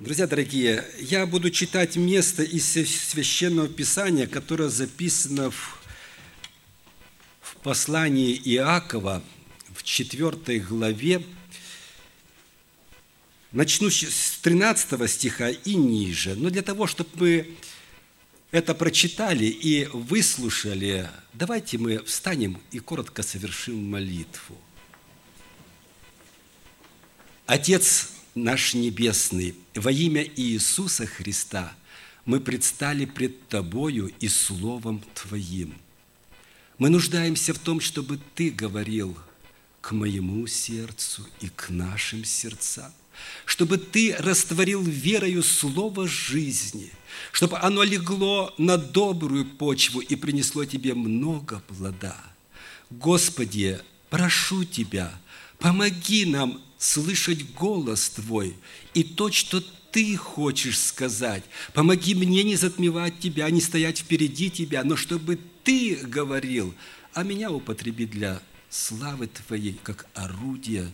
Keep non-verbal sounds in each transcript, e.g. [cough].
Друзья дорогие, я буду читать место из Священного Писания, которое записано в, в послании Иакова в 4 главе. Начну с 13 стиха и ниже. Но для того, чтобы мы это прочитали и выслушали, давайте мы встанем и коротко совершим молитву. Отец наш Небесный, во имя Иисуса Христа мы предстали пред Тобою и Словом Твоим. Мы нуждаемся в том, чтобы Ты говорил к моему сердцу и к нашим сердцам, чтобы Ты растворил верою Слово жизни, чтобы оно легло на добрую почву и принесло Тебе много плода. Господи, прошу Тебя, помоги нам слышать голос Твой и то, что Ты хочешь сказать. Помоги мне не затмевать Тебя, не стоять впереди Тебя, но чтобы Ты говорил, а меня употреби для славы Твоей, как орудие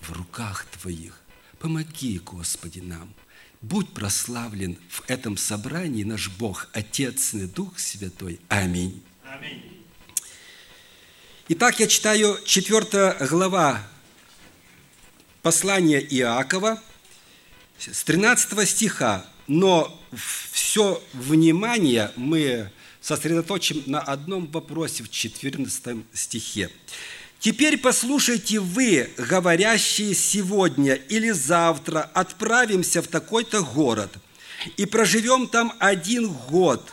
в руках Твоих. Помоги, Господи, нам. Будь прославлен в этом собрании наш Бог, Отец и Дух Святой. Аминь. Аминь. Итак, я читаю 4 глава послание Иакова с 13 стиха, но все внимание мы сосредоточим на одном вопросе в 14 стихе. «Теперь послушайте вы, говорящие сегодня или завтра отправимся в такой-то город и проживем там один год,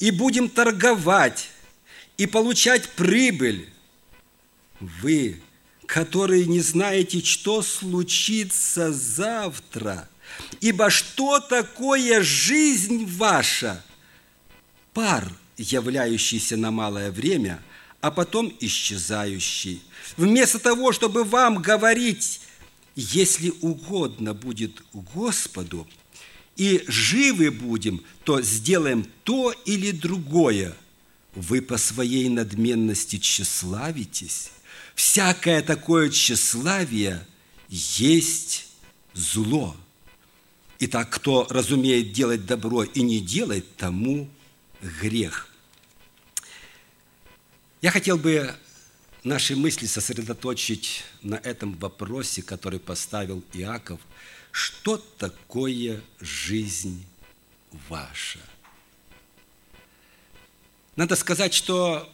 и будем торговать и получать прибыль. Вы которые не знаете, что случится завтра. Ибо что такое жизнь ваша? Пар, являющийся на малое время, а потом исчезающий. Вместо того, чтобы вам говорить, если угодно будет Господу, и живы будем, то сделаем то или другое. Вы по своей надменности тщеславитесь, всякое такое тщеславие есть зло. Итак, кто разумеет делать добро и не делает, тому грех. Я хотел бы наши мысли сосредоточить на этом вопросе, который поставил Иаков. Что такое жизнь ваша? Надо сказать, что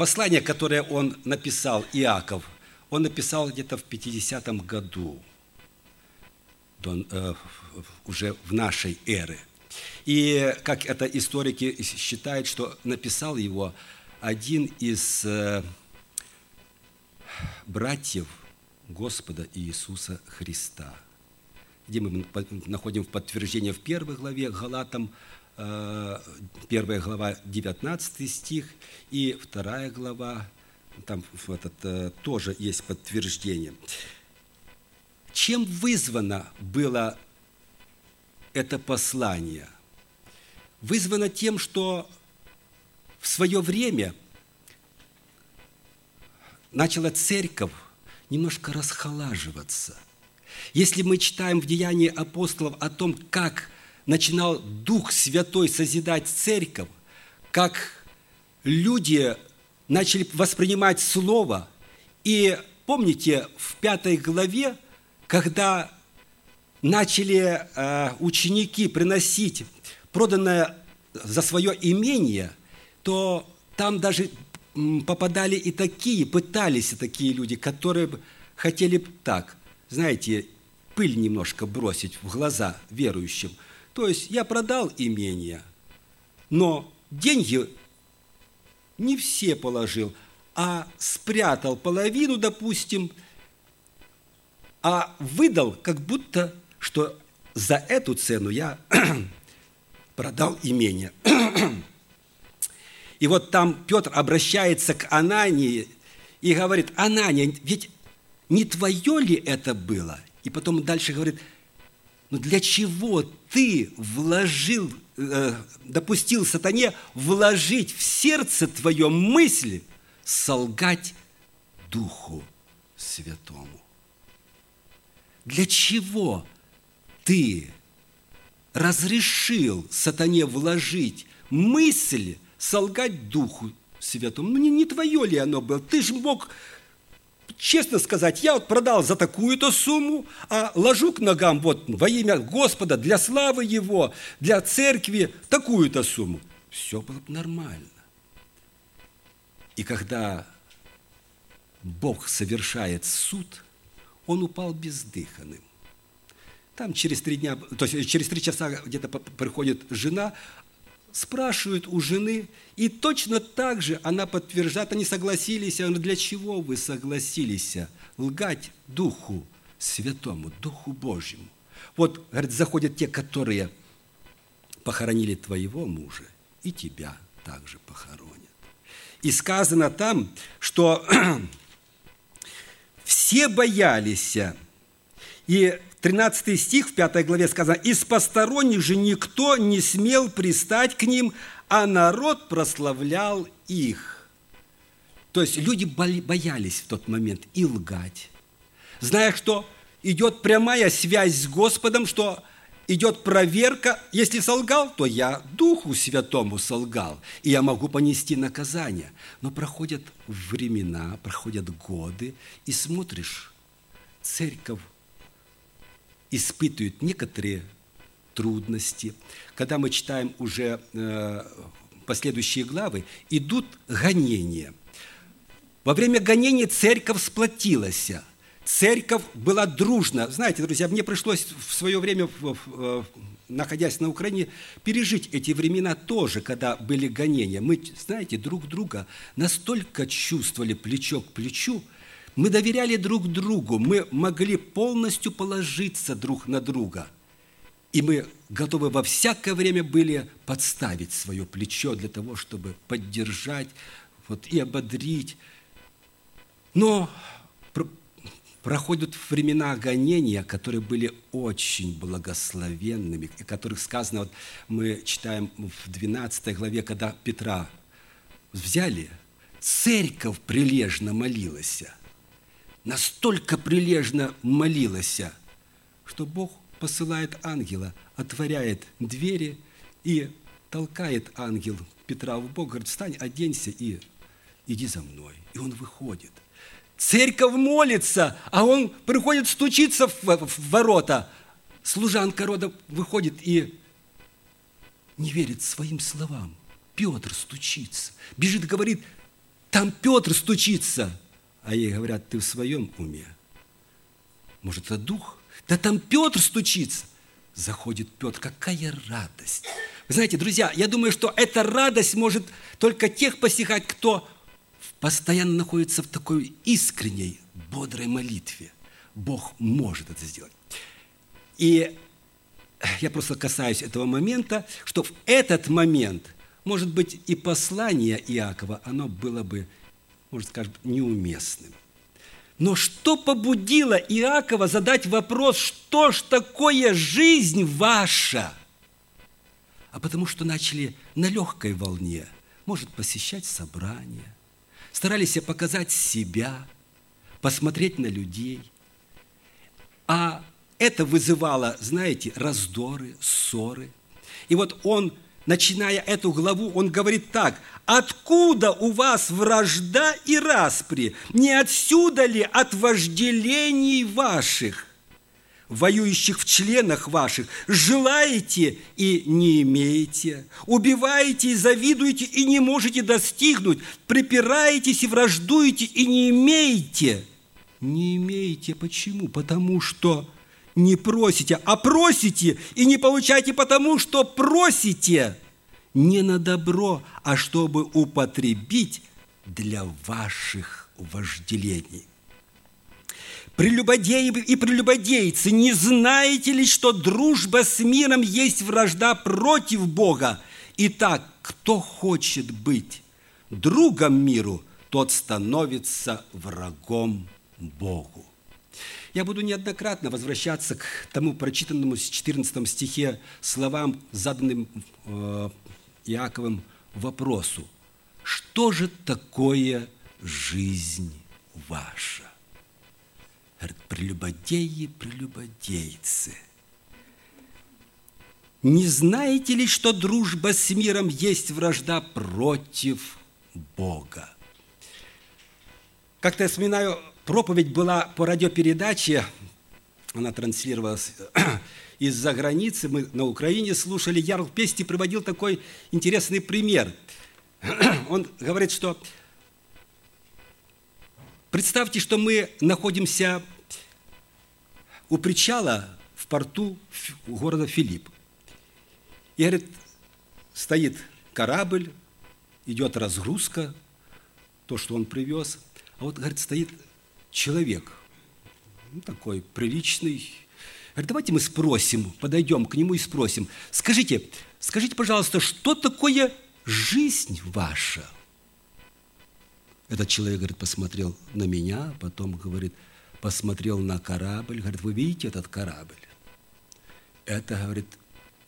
Послание, которое он написал, Иаков, он написал где-то в 50-м году, э, уже в нашей эры. И как это историки считают, что написал его один из э, братьев Господа Иисуса Христа, где мы находим подтверждение в первой главе Галатам первая глава, 19 стих, и вторая глава, там этот, э, тоже есть подтверждение. Чем вызвано было это послание? Вызвано тем, что в свое время начала церковь немножко расхолаживаться. Если мы читаем в Деянии апостолов о том, как начинал Дух Святой созидать церковь, как люди начали воспринимать Слово. И помните, в пятой главе, когда начали э, ученики приносить проданное за свое имение, то там даже попадали и такие, пытались и такие люди, которые хотели так, знаете, пыль немножко бросить в глаза верующим – то есть я продал имение, но деньги не все положил, а спрятал половину, допустим, а выдал, как будто, что за эту цену я [clears throat] продал имение. [clears throat] И вот там Петр обращается к Анании и говорит, Анания, ведь не твое ли это было? И потом дальше говорит, но для чего ты вложил, э, допустил сатане вложить в сердце твое мысли солгать Духу Святому? Для чего ты разрешил сатане вложить мысль солгать Духу Святому? Ну, не, не твое ли оно было? Ты же мог честно сказать, я вот продал за такую-то сумму, а ложу к ногам вот во имя Господа, для славы Его, для церкви такую-то сумму. Все было бы нормально. И когда Бог совершает суд, он упал бездыханным. Там через три дня, то есть через три часа где-то приходит жена, спрашивают у жены, и точно так же она подтверждает, они согласились, а для чего вы согласились лгать Духу Святому, Духу Божьему? Вот, говорит, заходят те, которые похоронили твоего мужа, и тебя также похоронят. И сказано там, что [clears throat] все боялись, и 13 стих в 5 главе сказано, «Из посторонних же никто не смел пристать к ним, а народ прославлял их». То есть люди боялись в тот момент и лгать, зная, что идет прямая связь с Господом, что идет проверка. Если солгал, то я Духу Святому солгал, и я могу понести наказание. Но проходят времена, проходят годы, и смотришь, церковь испытывают некоторые трудности. Когда мы читаем уже э, последующие главы, идут гонения. Во время гонений церковь сплотилась. Церковь была дружна. Знаете, друзья, мне пришлось в свое время, находясь на Украине, пережить эти времена тоже, когда были гонения. Мы, знаете, друг друга настолько чувствовали плечо к плечу, мы доверяли друг другу, мы могли полностью положиться друг на друга. И мы готовы во всякое время были подставить свое плечо для того, чтобы поддержать вот, и ободрить. Но проходят времена гонения, которые были очень благословенными, и которых сказано, вот мы читаем в 12 главе, когда Петра взяли, церковь прилежно молилась – настолько прилежно молилась, что Бог посылает ангела, отворяет двери и толкает ангел Петра в Бог, говорит, встань, оденься и иди за мной. И он выходит. Церковь молится, а он приходит стучиться в, в ворота. Служанка рода выходит и не верит своим словам. Петр стучится. Бежит, говорит, там Петр стучится. А ей говорят, ты в своем уме? Может, это дух? Да там Петр стучится. Заходит Петр, какая радость. Вы знаете, друзья, я думаю, что эта радость может только тех посягать, кто постоянно находится в такой искренней, бодрой молитве. Бог может это сделать. И я просто касаюсь этого момента, что в этот момент, может быть, и послание Иакова, оно было бы можно сказать, неуместным. Но что побудило Иакова задать вопрос, что ж такое жизнь ваша? А потому что начали на легкой волне, может, посещать собрания, старались показать себя, посмотреть на людей. А это вызывало, знаете, раздоры, ссоры. И вот он начиная эту главу, он говорит так, «Откуда у вас вражда и распри? Не отсюда ли от вожделений ваших?» воюющих в членах ваших, желаете и не имеете, убиваете и завидуете и не можете достигнуть, припираетесь и враждуете и не имеете. Не имеете почему? Потому что не просите, а просите и не получаете потому, что просите не на добро, а чтобы употребить для ваших вожделений. Прелюбодеи и прелюбодейцы, не знаете ли, что дружба с миром есть вражда против Бога? Итак, кто хочет быть другом миру, тот становится врагом Богу. Я буду неоднократно возвращаться к тому прочитанному в 14 стихе словам, заданным э, Иаковым вопросу. Что же такое жизнь ваша? Говорит, прелюбодеи, прелюбодейцы. Не знаете ли, что дружба с миром есть вражда против Бога? Как-то я вспоминаю, проповедь была по радиопередаче, она транслировалась [clears throat] из-за границы, мы на Украине слушали, Ярл Пести приводил такой интересный пример. [clears throat] Он говорит, что представьте, что мы находимся у причала в порту города Филипп. И, говорит, стоит корабль, идет разгрузка, то, что он привез. А вот, говорит, стоит человек, ну, такой приличный. Говорит, давайте мы спросим, подойдем к нему и спросим. Скажите, скажите, пожалуйста, что такое жизнь ваша? Этот человек, говорит, посмотрел на меня, потом, говорит, посмотрел на корабль, говорит, вы видите этот корабль? Это, говорит,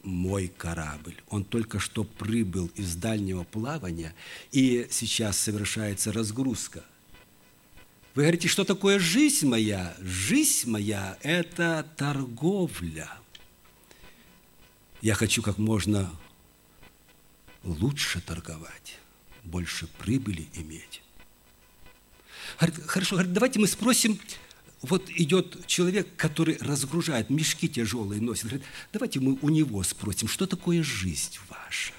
мой корабль. Он только что прибыл из дальнего плавания, и сейчас совершается разгрузка. Вы говорите, что такое жизнь моя? Жизнь моя – это торговля. Я хочу как можно лучше торговать, больше прибыли иметь. Хорошо, давайте мы спросим, вот идет человек, который разгружает, мешки тяжелые носит. Говорит, давайте мы у него спросим, что такое жизнь ваша?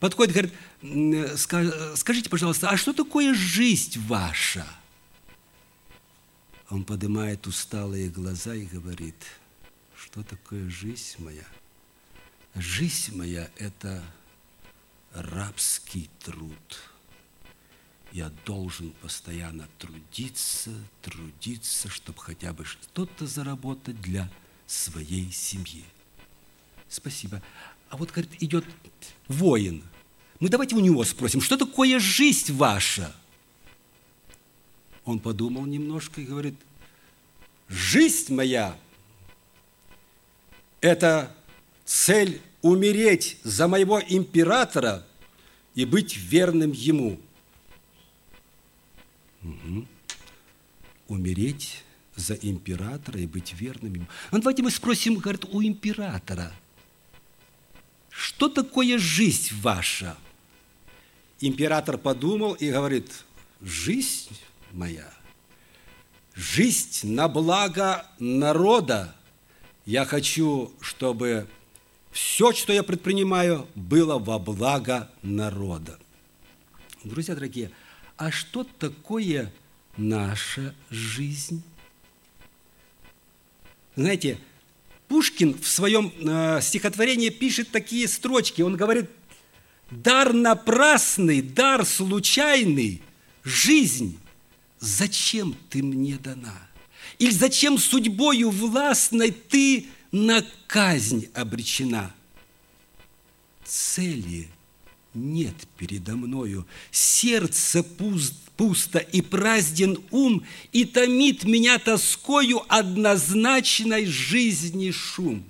Подходит, говорит, скажите, пожалуйста, а что такое жизнь ваша? Он поднимает усталые глаза и говорит, что такое жизнь моя? Жизнь моя – это рабский труд – я должен постоянно трудиться, трудиться, чтобы хотя бы что-то заработать для своей семьи. Спасибо. А вот, говорит, идет воин. Мы давайте у него спросим, что такое жизнь ваша? Он подумал немножко и говорит, жизнь моя – это цель умереть за моего императора и быть верным ему – Угу. Умереть за императора и быть верным ему. А давайте мы спросим, говорит, у императора, что такое жизнь ваша? Император подумал и говорит, жизнь моя, жизнь на благо народа. Я хочу, чтобы все, что я предпринимаю, было во благо народа. Друзья дорогие, а что такое наша жизнь? Знаете, Пушкин в своем э, стихотворении пишет такие строчки. Он говорит, дар напрасный, дар случайный, жизнь, зачем ты мне дана? Или зачем судьбою властной ты на казнь обречена? Цели – нет передо мною. Сердце пуст, пусто и празден ум, и томит меня тоскою однозначной жизни шум.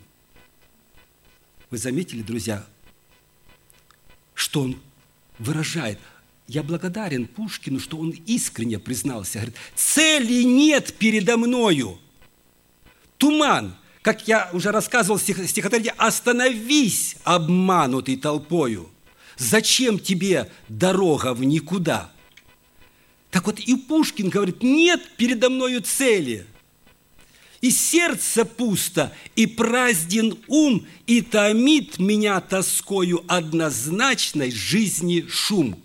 Вы заметили, друзья, что он выражает? Я благодарен Пушкину, что он искренне признался. Говорит, цели нет передо мною. Туман, как я уже рассказывал в стихотворении, остановись, обманутый толпою – Зачем тебе дорога в никуда? Так вот и Пушкин говорит, нет передо мною цели. И сердце пусто, и празден ум, и томит меня тоскою однозначной жизни шум.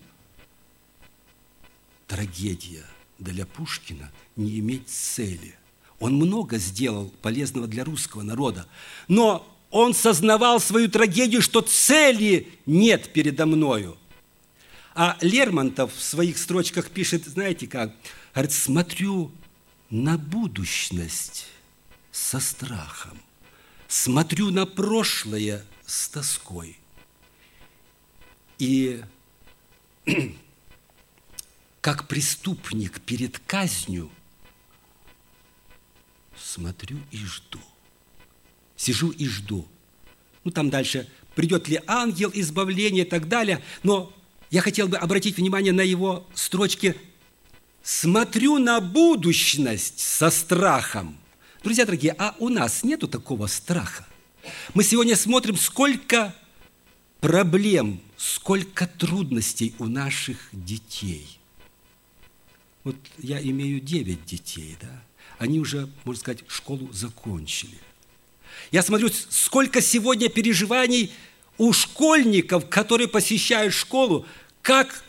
Трагедия для Пушкина не иметь цели. Он много сделал полезного для русского народа, но он сознавал свою трагедию, что цели нет передо мною. А Лермонтов в своих строчках пишет, знаете как, говорит, смотрю на будущность со страхом, смотрю на прошлое с тоской. И [clears throat] как преступник перед казнью смотрю и жду – сижу и жду. Ну, там дальше, придет ли ангел избавления и так далее. Но я хотел бы обратить внимание на его строчки «Смотрю на будущность со страхом». Друзья дорогие, а у нас нету такого страха? мы сегодня смотрим, сколько проблем, сколько трудностей у наших детей. Вот я имею девять детей, да? Они уже, можно сказать, школу закончили. Я смотрю, сколько сегодня переживаний у школьников, которые посещают школу, как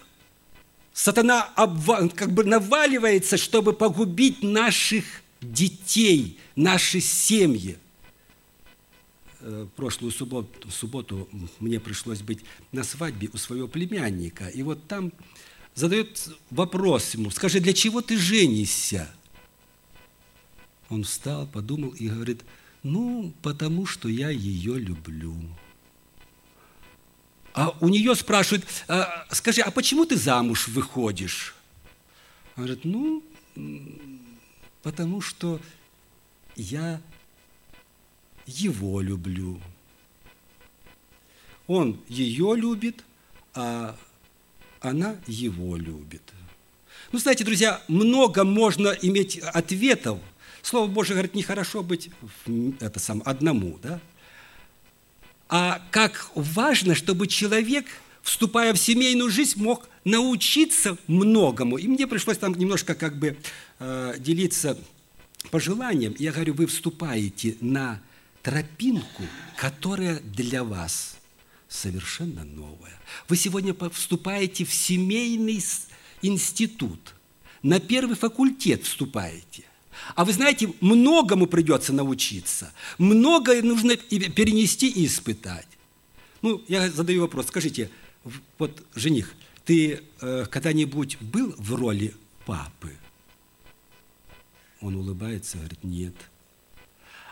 сатана обва- как бы наваливается, чтобы погубить наших детей, наши семьи. Э, прошлую субботу, субботу мне пришлось быть на свадьбе у своего племянника. И вот там задает вопрос ему, скажи, для чего ты женишься? Он встал, подумал и говорит, ну, потому что я ее люблю. А у нее спрашивают, «А, скажи, а почему ты замуж выходишь? Она говорит, ну, потому что я его люблю. Он ее любит, а она его любит. Ну, знаете, друзья, много можно иметь ответов. Слово Божие говорит, нехорошо быть это сам, одному, да? а как важно, чтобы человек, вступая в семейную жизнь, мог научиться многому. И мне пришлось там немножко как бы э, делиться пожеланием. Я говорю, вы вступаете на тропинку, которая для вас совершенно новая. Вы сегодня вступаете в семейный институт, на первый факультет вступаете – а вы знаете, многому придется научиться, многое нужно перенести и испытать. Ну, я задаю вопрос, скажите, вот, жених, ты э, когда-нибудь был в роли папы? Он улыбается, говорит, нет.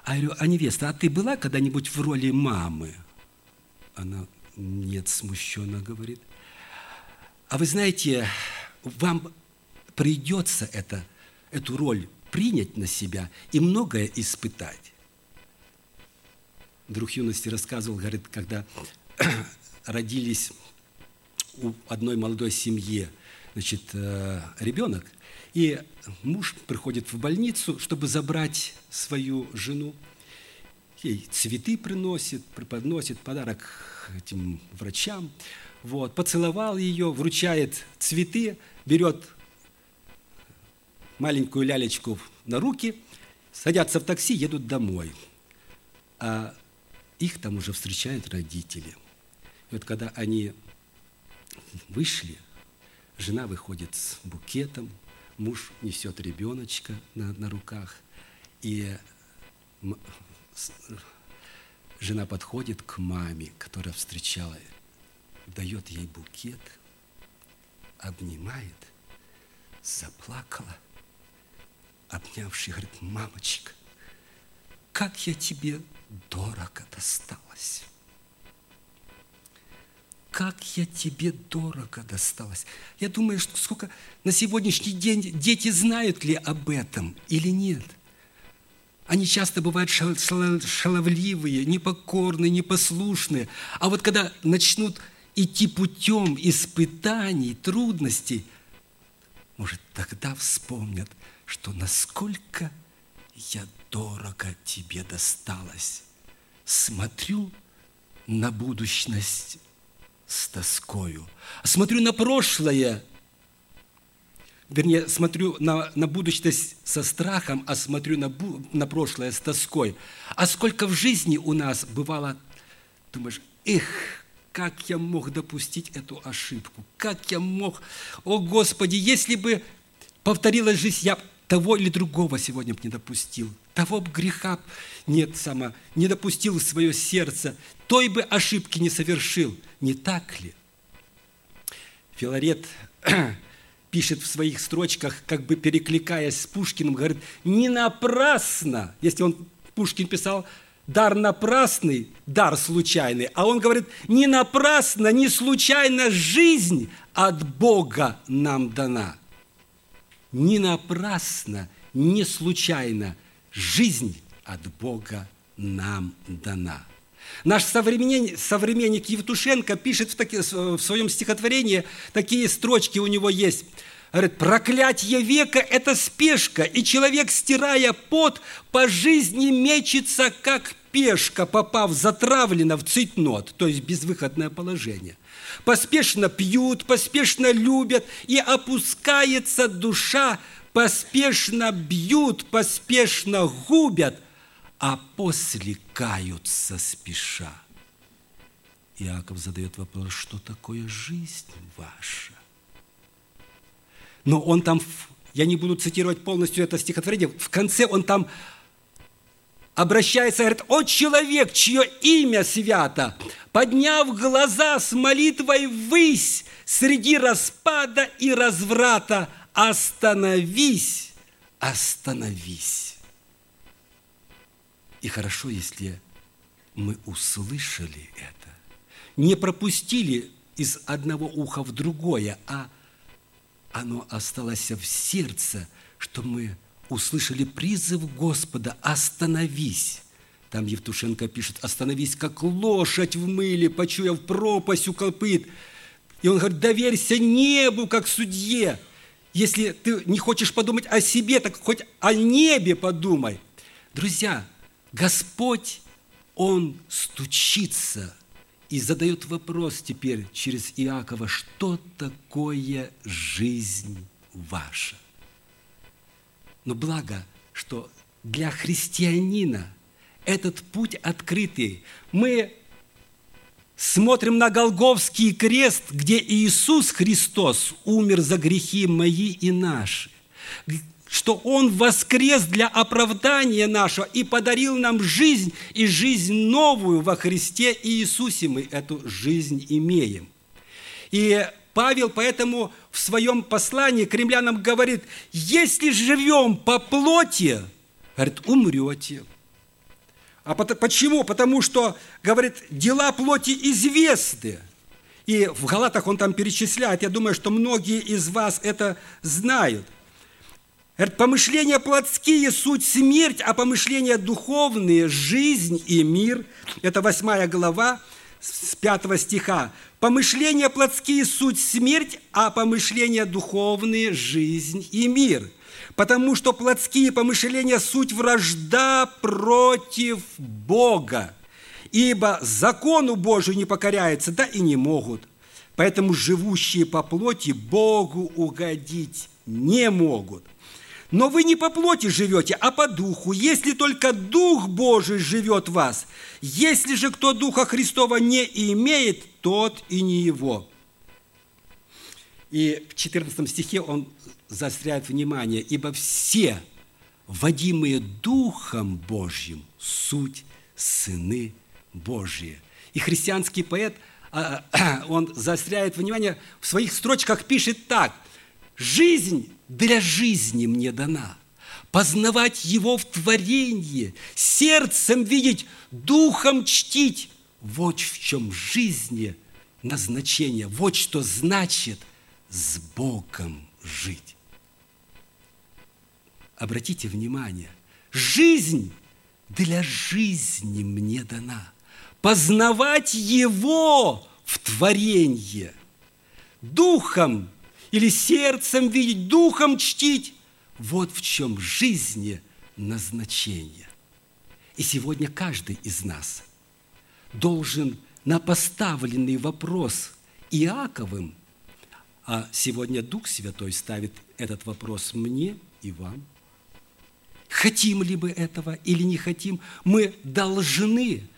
А я говорю, а невеста, а ты была когда-нибудь в роли мамы? Она, нет, смущенно говорит. А вы знаете, вам придется это, эту роль принять на себя и многое испытать. Друг юности рассказывал, говорит, когда [clears throat] родились у одной молодой семьи значит, э, ребенок, и муж приходит в больницу, чтобы забрать свою жену. Ей цветы приносит, преподносит подарок этим врачам. Вот, поцеловал ее, вручает цветы, берет маленькую лялечку на руки, садятся в такси, едут домой. А их там уже встречают родители. И вот когда они вышли, жена выходит с букетом, муж несет ребеночка на, на руках, и жена подходит к маме, которая встречала, дает ей букет, обнимает, заплакала обнявший, говорит, мамочка, как я тебе дорого досталась. Как я тебе дорого досталась. Я думаю, что сколько на сегодняшний день дети знают ли об этом или нет. Они часто бывают шаловливые, непокорные, непослушные. А вот когда начнут идти путем испытаний, трудностей, может, тогда вспомнят – что насколько я дорого тебе досталась. Смотрю на будущность с тоскою. Смотрю на прошлое, вернее, смотрю на, на будущность со страхом, а смотрю на, на прошлое с тоской. А сколько в жизни у нас бывало, думаешь, эх, как я мог допустить эту ошибку? Как я мог, о Господи, если бы повторилась жизнь, я того или другого сегодня бы не допустил, того бы греха нет сама, не допустил в свое сердце, той бы ошибки не совершил. Не так ли? Филарет пишет в своих строчках, как бы перекликаясь с Пушкиным, говорит, не напрасно, если он, Пушкин писал, дар напрасный, дар случайный, а он говорит, не напрасно, не случайно жизнь от Бога нам дана – не напрасно, не случайно жизнь от Бога нам дана. Наш современник, современник Евтушенко пишет в, таки, в своем стихотворении, такие строчки у него есть. Говорит, проклятие века – это спешка, и человек, стирая пот, по жизни мечется, как пешка, попав затравлена в цитнот, то есть безвыходное положение. Поспешно пьют, поспешно любят, и опускается душа, поспешно бьют, поспешно губят, а после каются спеша. Иаков задает вопрос, что такое жизнь ваша? Но он там, я не буду цитировать полностью это стихотворение, в конце он там обращается, говорит, «О человек, чье имя свято, подняв глаза с молитвой ввысь, среди распада и разврата, остановись, остановись». И хорошо, если мы услышали это, не пропустили из одного уха в другое, а оно осталось в сердце, что мы услышали призыв Господа «Остановись!» Там Евтушенко пишет «Остановись, как лошадь в мыле, почуяв пропасть у копыт». И он говорит «Доверься небу, как судье». Если ты не хочешь подумать о себе, так хоть о небе подумай. Друзья, Господь, Он стучится и задает вопрос теперь через Иакова, что такое жизнь ваша? Но благо, что для христианина этот путь открытый. Мы смотрим на Голговский крест, где Иисус Христос умер за грехи мои и наши, что Он воскрес для оправдания нашего и подарил нам жизнь и жизнь новую во Христе Иисусе. Мы эту жизнь имеем. И Павел поэтому в своем послании к римлянам говорит, если живем по плоти, говорит, умрете. А почему? Потому что, говорит, дела плоти известны. И в Галатах он там перечисляет, я думаю, что многие из вас это знают. Говорит, помышления плотские – суть смерть, а помышления духовные – жизнь и мир. Это восьмая глава с пятого стиха. Помышления плотские – суть смерть, а помышления духовные – жизнь и мир. Потому что плотские помышления – суть вражда против Бога. Ибо закону Божию не покоряются, да и не могут. Поэтому живущие по плоти Богу угодить не могут. Но вы не по плоти живете, а по духу, если только Дух Божий живет в вас. Если же кто Духа Христова не имеет, тот и не его. И в 14 стихе он заостряет внимание, ибо все, водимые Духом Божьим, суть сыны Божьи. И христианский поэт, а, [clears throat] он заостряет внимание, в своих строчках пишет так, «Жизнь для жизни мне дана, познавать Его в творении, сердцем видеть, духом чтить, вот в чем жизни назначение, вот что значит с Богом жить. Обратите внимание, жизнь для жизни мне дана. Познавать Его в творении, духом или сердцем видеть, духом чтить. Вот в чем жизни назначение. И сегодня каждый из нас – должен на поставленный вопрос Иаковым, а сегодня Дух Святой ставит этот вопрос мне и вам. Хотим ли мы этого или не хотим, мы должны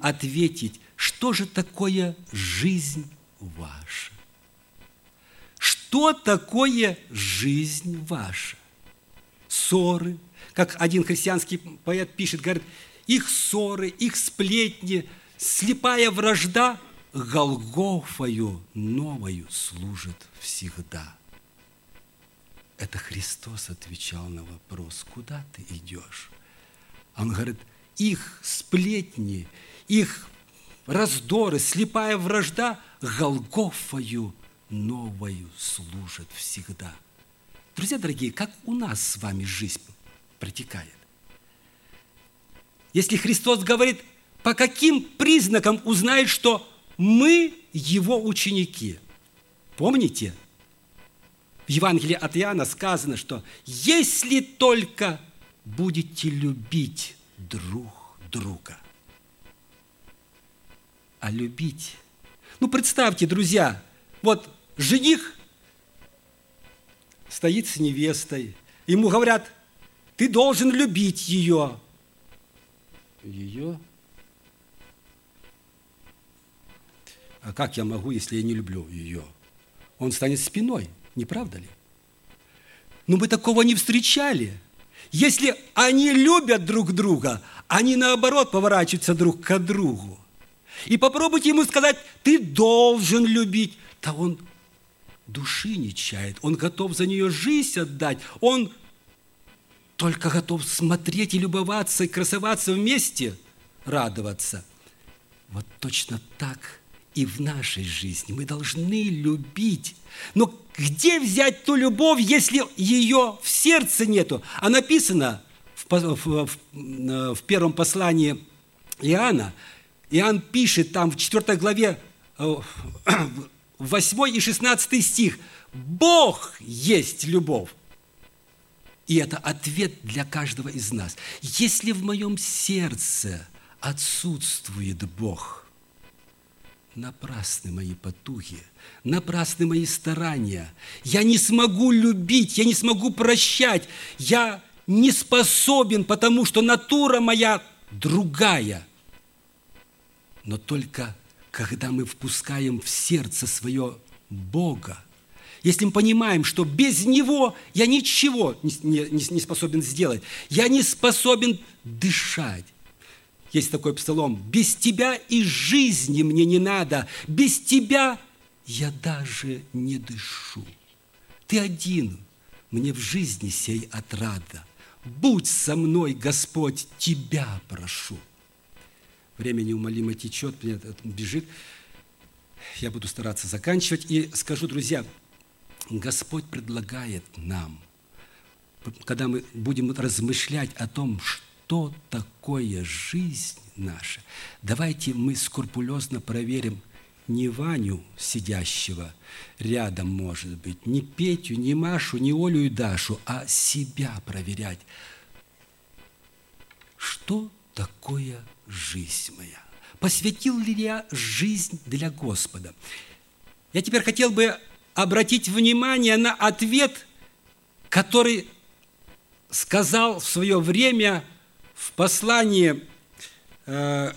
ответить, что же такое жизнь ваша? Что такое жизнь ваша? Ссоры, как один христианский поэт пишет, говорит, их ссоры, их сплетни – слепая вражда Голгофою новою служит всегда. Это Христос отвечал на вопрос, куда ты идешь? Он говорит, их сплетни, их раздоры, слепая вражда Голгофою новою служит всегда. Друзья дорогие, как у нас с вами жизнь протекает? Если Христос говорит, по каким признакам узнает, что мы его ученики? Помните? В Евангелии от Иоанна сказано, что если только будете любить друг друга. а любить. Ну, представьте, друзья, вот жених стоит с невестой, ему говорят, ты должен любить ее. Ее? А как я могу, если я не люблю ее? Он станет спиной, не правда ли? Но мы такого не встречали. Если они любят друг друга, они наоборот поворачиваются друг к другу. И попробуйте ему сказать, ты должен любить. Да он души не чает, он готов за нее жизнь отдать, он только готов смотреть и любоваться, и красоваться вместе, радоваться. Вот точно так и в нашей жизни. Мы должны любить. Но где взять ту любовь, если ее в сердце нету? А написано в, в, в, в первом послании Иоанна, Иоанн пишет там в 4 главе, [clears throat] 8 и 16 стих, «Бог есть любовь». И это ответ для каждого из нас. Если в моем сердце отсутствует Бог, напрасны мои потуги, напрасны мои старания. Я не смогу любить, я не смогу прощать, я не способен, потому что натура моя другая. Но только когда мы впускаем в сердце свое Бога, если мы понимаем, что без Него я ничего не, не, не способен сделать, я не способен дышать. Есть такой псалом, без Тебя и жизни мне не надо, без Тебя я даже не дышу. Ты один, мне в жизни сей отрада. Будь со мной, Господь, Тебя прошу. Время неумолимо течет, бежит. Я буду стараться заканчивать. И скажу, друзья, Господь предлагает нам, когда мы будем размышлять о том, что такое жизнь наша, давайте мы скрупулезно проверим не Ваню, сидящего рядом, может быть, не Петю, не Машу, не Олю и Дашу, а себя проверять. Что такое жизнь моя? Посвятил ли я жизнь для Господа? Я теперь хотел бы обратить внимание на ответ, который сказал в свое время в послании э,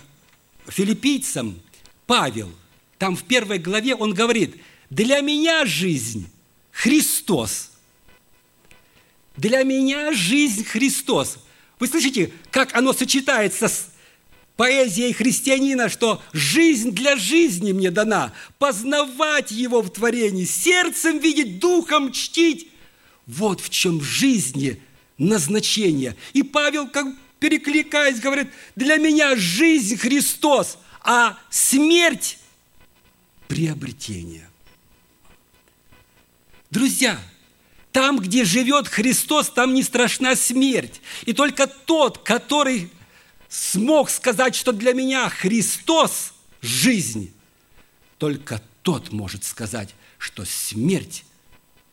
филиппийцам Павел. Там в первой главе он говорит, для меня жизнь Христос. Для меня жизнь Христос. Вы слышите, как оно сочетается с поэзией христианина, что жизнь для жизни мне дана, познавать его в творении, сердцем видеть, духом чтить. Вот в чем жизни назначение. И Павел, как перекликаясь, говорит, для меня жизнь Христос, а смерть – приобретение. Друзья, там, где живет Христос, там не страшна смерть. И только тот, который смог сказать, что для меня Христос – жизнь, только тот может сказать, что смерть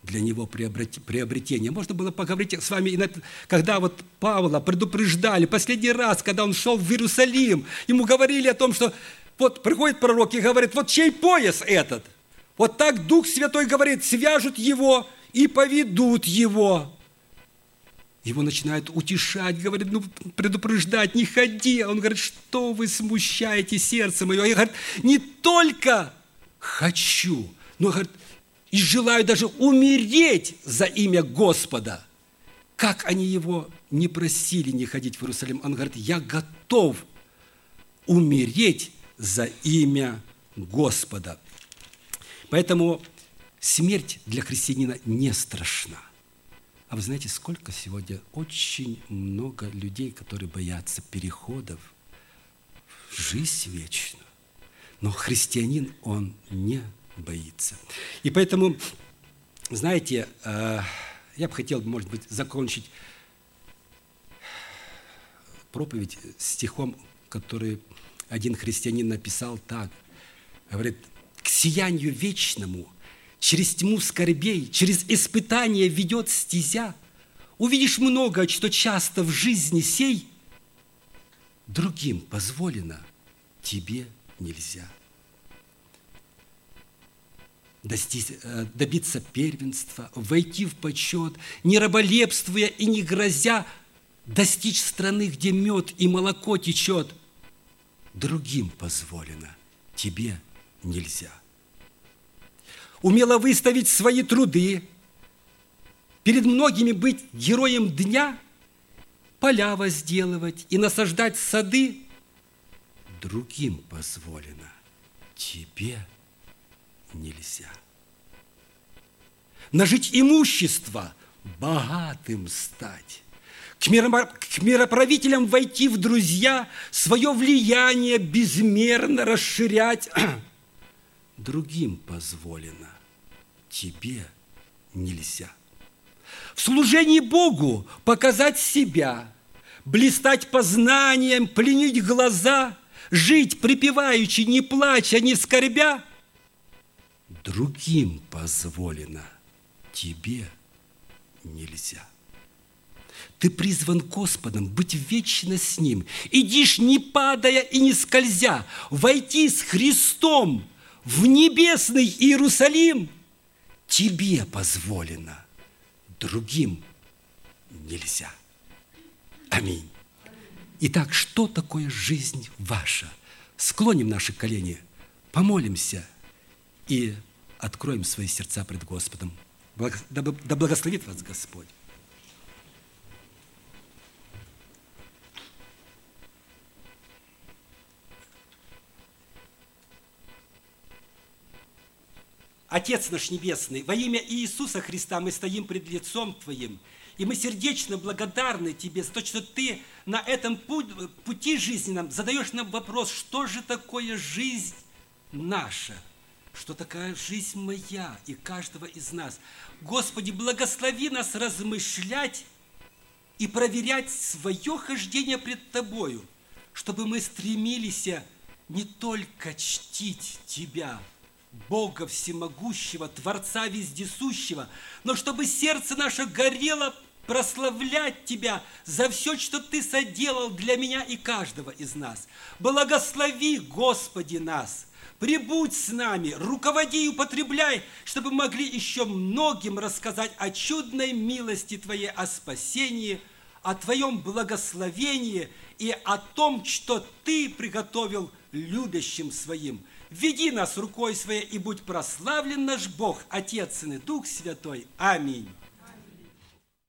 для него приобретение. Можно было поговорить с вами, когда вот Павла предупреждали последний раз, когда он шел в Иерусалим, ему говорили о том, что вот приходит пророк и говорит, вот чей пояс этот? Вот так Дух Святой говорит, свяжут его и поведут его. Его начинают утешать, говорит, ну, предупреждать, не ходи. Он говорит, что вы смущаете сердце мое? Я говорит, не только хочу, но говорит, и желаю даже умереть за имя Господа. Как они его не просили не ходить в Иерусалим? Он говорит, я готов умереть за имя Господа. Поэтому смерть для христианина не страшна – а вы знаете, сколько сегодня очень много людей, которые боятся переходов в жизнь вечную. Но христианин, он не боится. И поэтому, знаете, э, я бы хотел, может быть, закончить проповедь стихом, который один христианин написал так. Говорит, к сиянию вечному через тьму скорбей, через испытания ведет стезя. Увидишь много, что часто в жизни сей другим позволено, тебе нельзя. достичь, э, добиться первенства, войти в почет, не раболепствуя и не грозя, достичь страны, где мед и молоко течет. Другим позволено, тебе нельзя. Умело выставить свои труды, перед многими быть героем дня, поля возделывать и насаждать сады, другим позволено, тебе нельзя. Нажить имущество, богатым стать, к, мироправителям войти в друзья, свое влияние безмерно расширять. [clears throat] Другим позволено, тебе нельзя. В служении Богу показать себя, блистать познанием, пленить глаза, жить припеваючи, не плача, не скорбя. Другим позволено, тебе нельзя. Ты призван Господом быть вечно с Ним. Идишь, не падая и не скользя, войти с Христом в небесный Иерусалим. Тебе позволено, другим нельзя. Аминь. Итак, что такое жизнь ваша? Склоним наши колени, помолимся и откроем свои сердца пред Господом. Да благословит вас Господь. Отец наш Небесный, во имя Иисуса Христа мы стоим пред лицом Твоим, и мы сердечно благодарны Тебе за то, что Ты на этом пути жизненном задаешь нам вопрос, что же такое жизнь наша, что такая жизнь моя и каждого из нас. Господи, благослови нас размышлять и проверять свое хождение пред Тобою, чтобы мы стремились не только чтить Тебя – Бога Всемогущего, Творца Вездесущего, но чтобы сердце наше горело прославлять Тебя за все, что Ты соделал для меня и каждого из нас. Благослови, Господи, нас, прибудь с нами, руководи и употребляй, чтобы могли еще многим рассказать о чудной милости Твоей, о спасении, о Твоем благословении и о том, что Ты приготовил любящим Своим – Веди нас рукой своей, и будь прославлен наш Бог, Отец, Сын и Дух Святой. Аминь.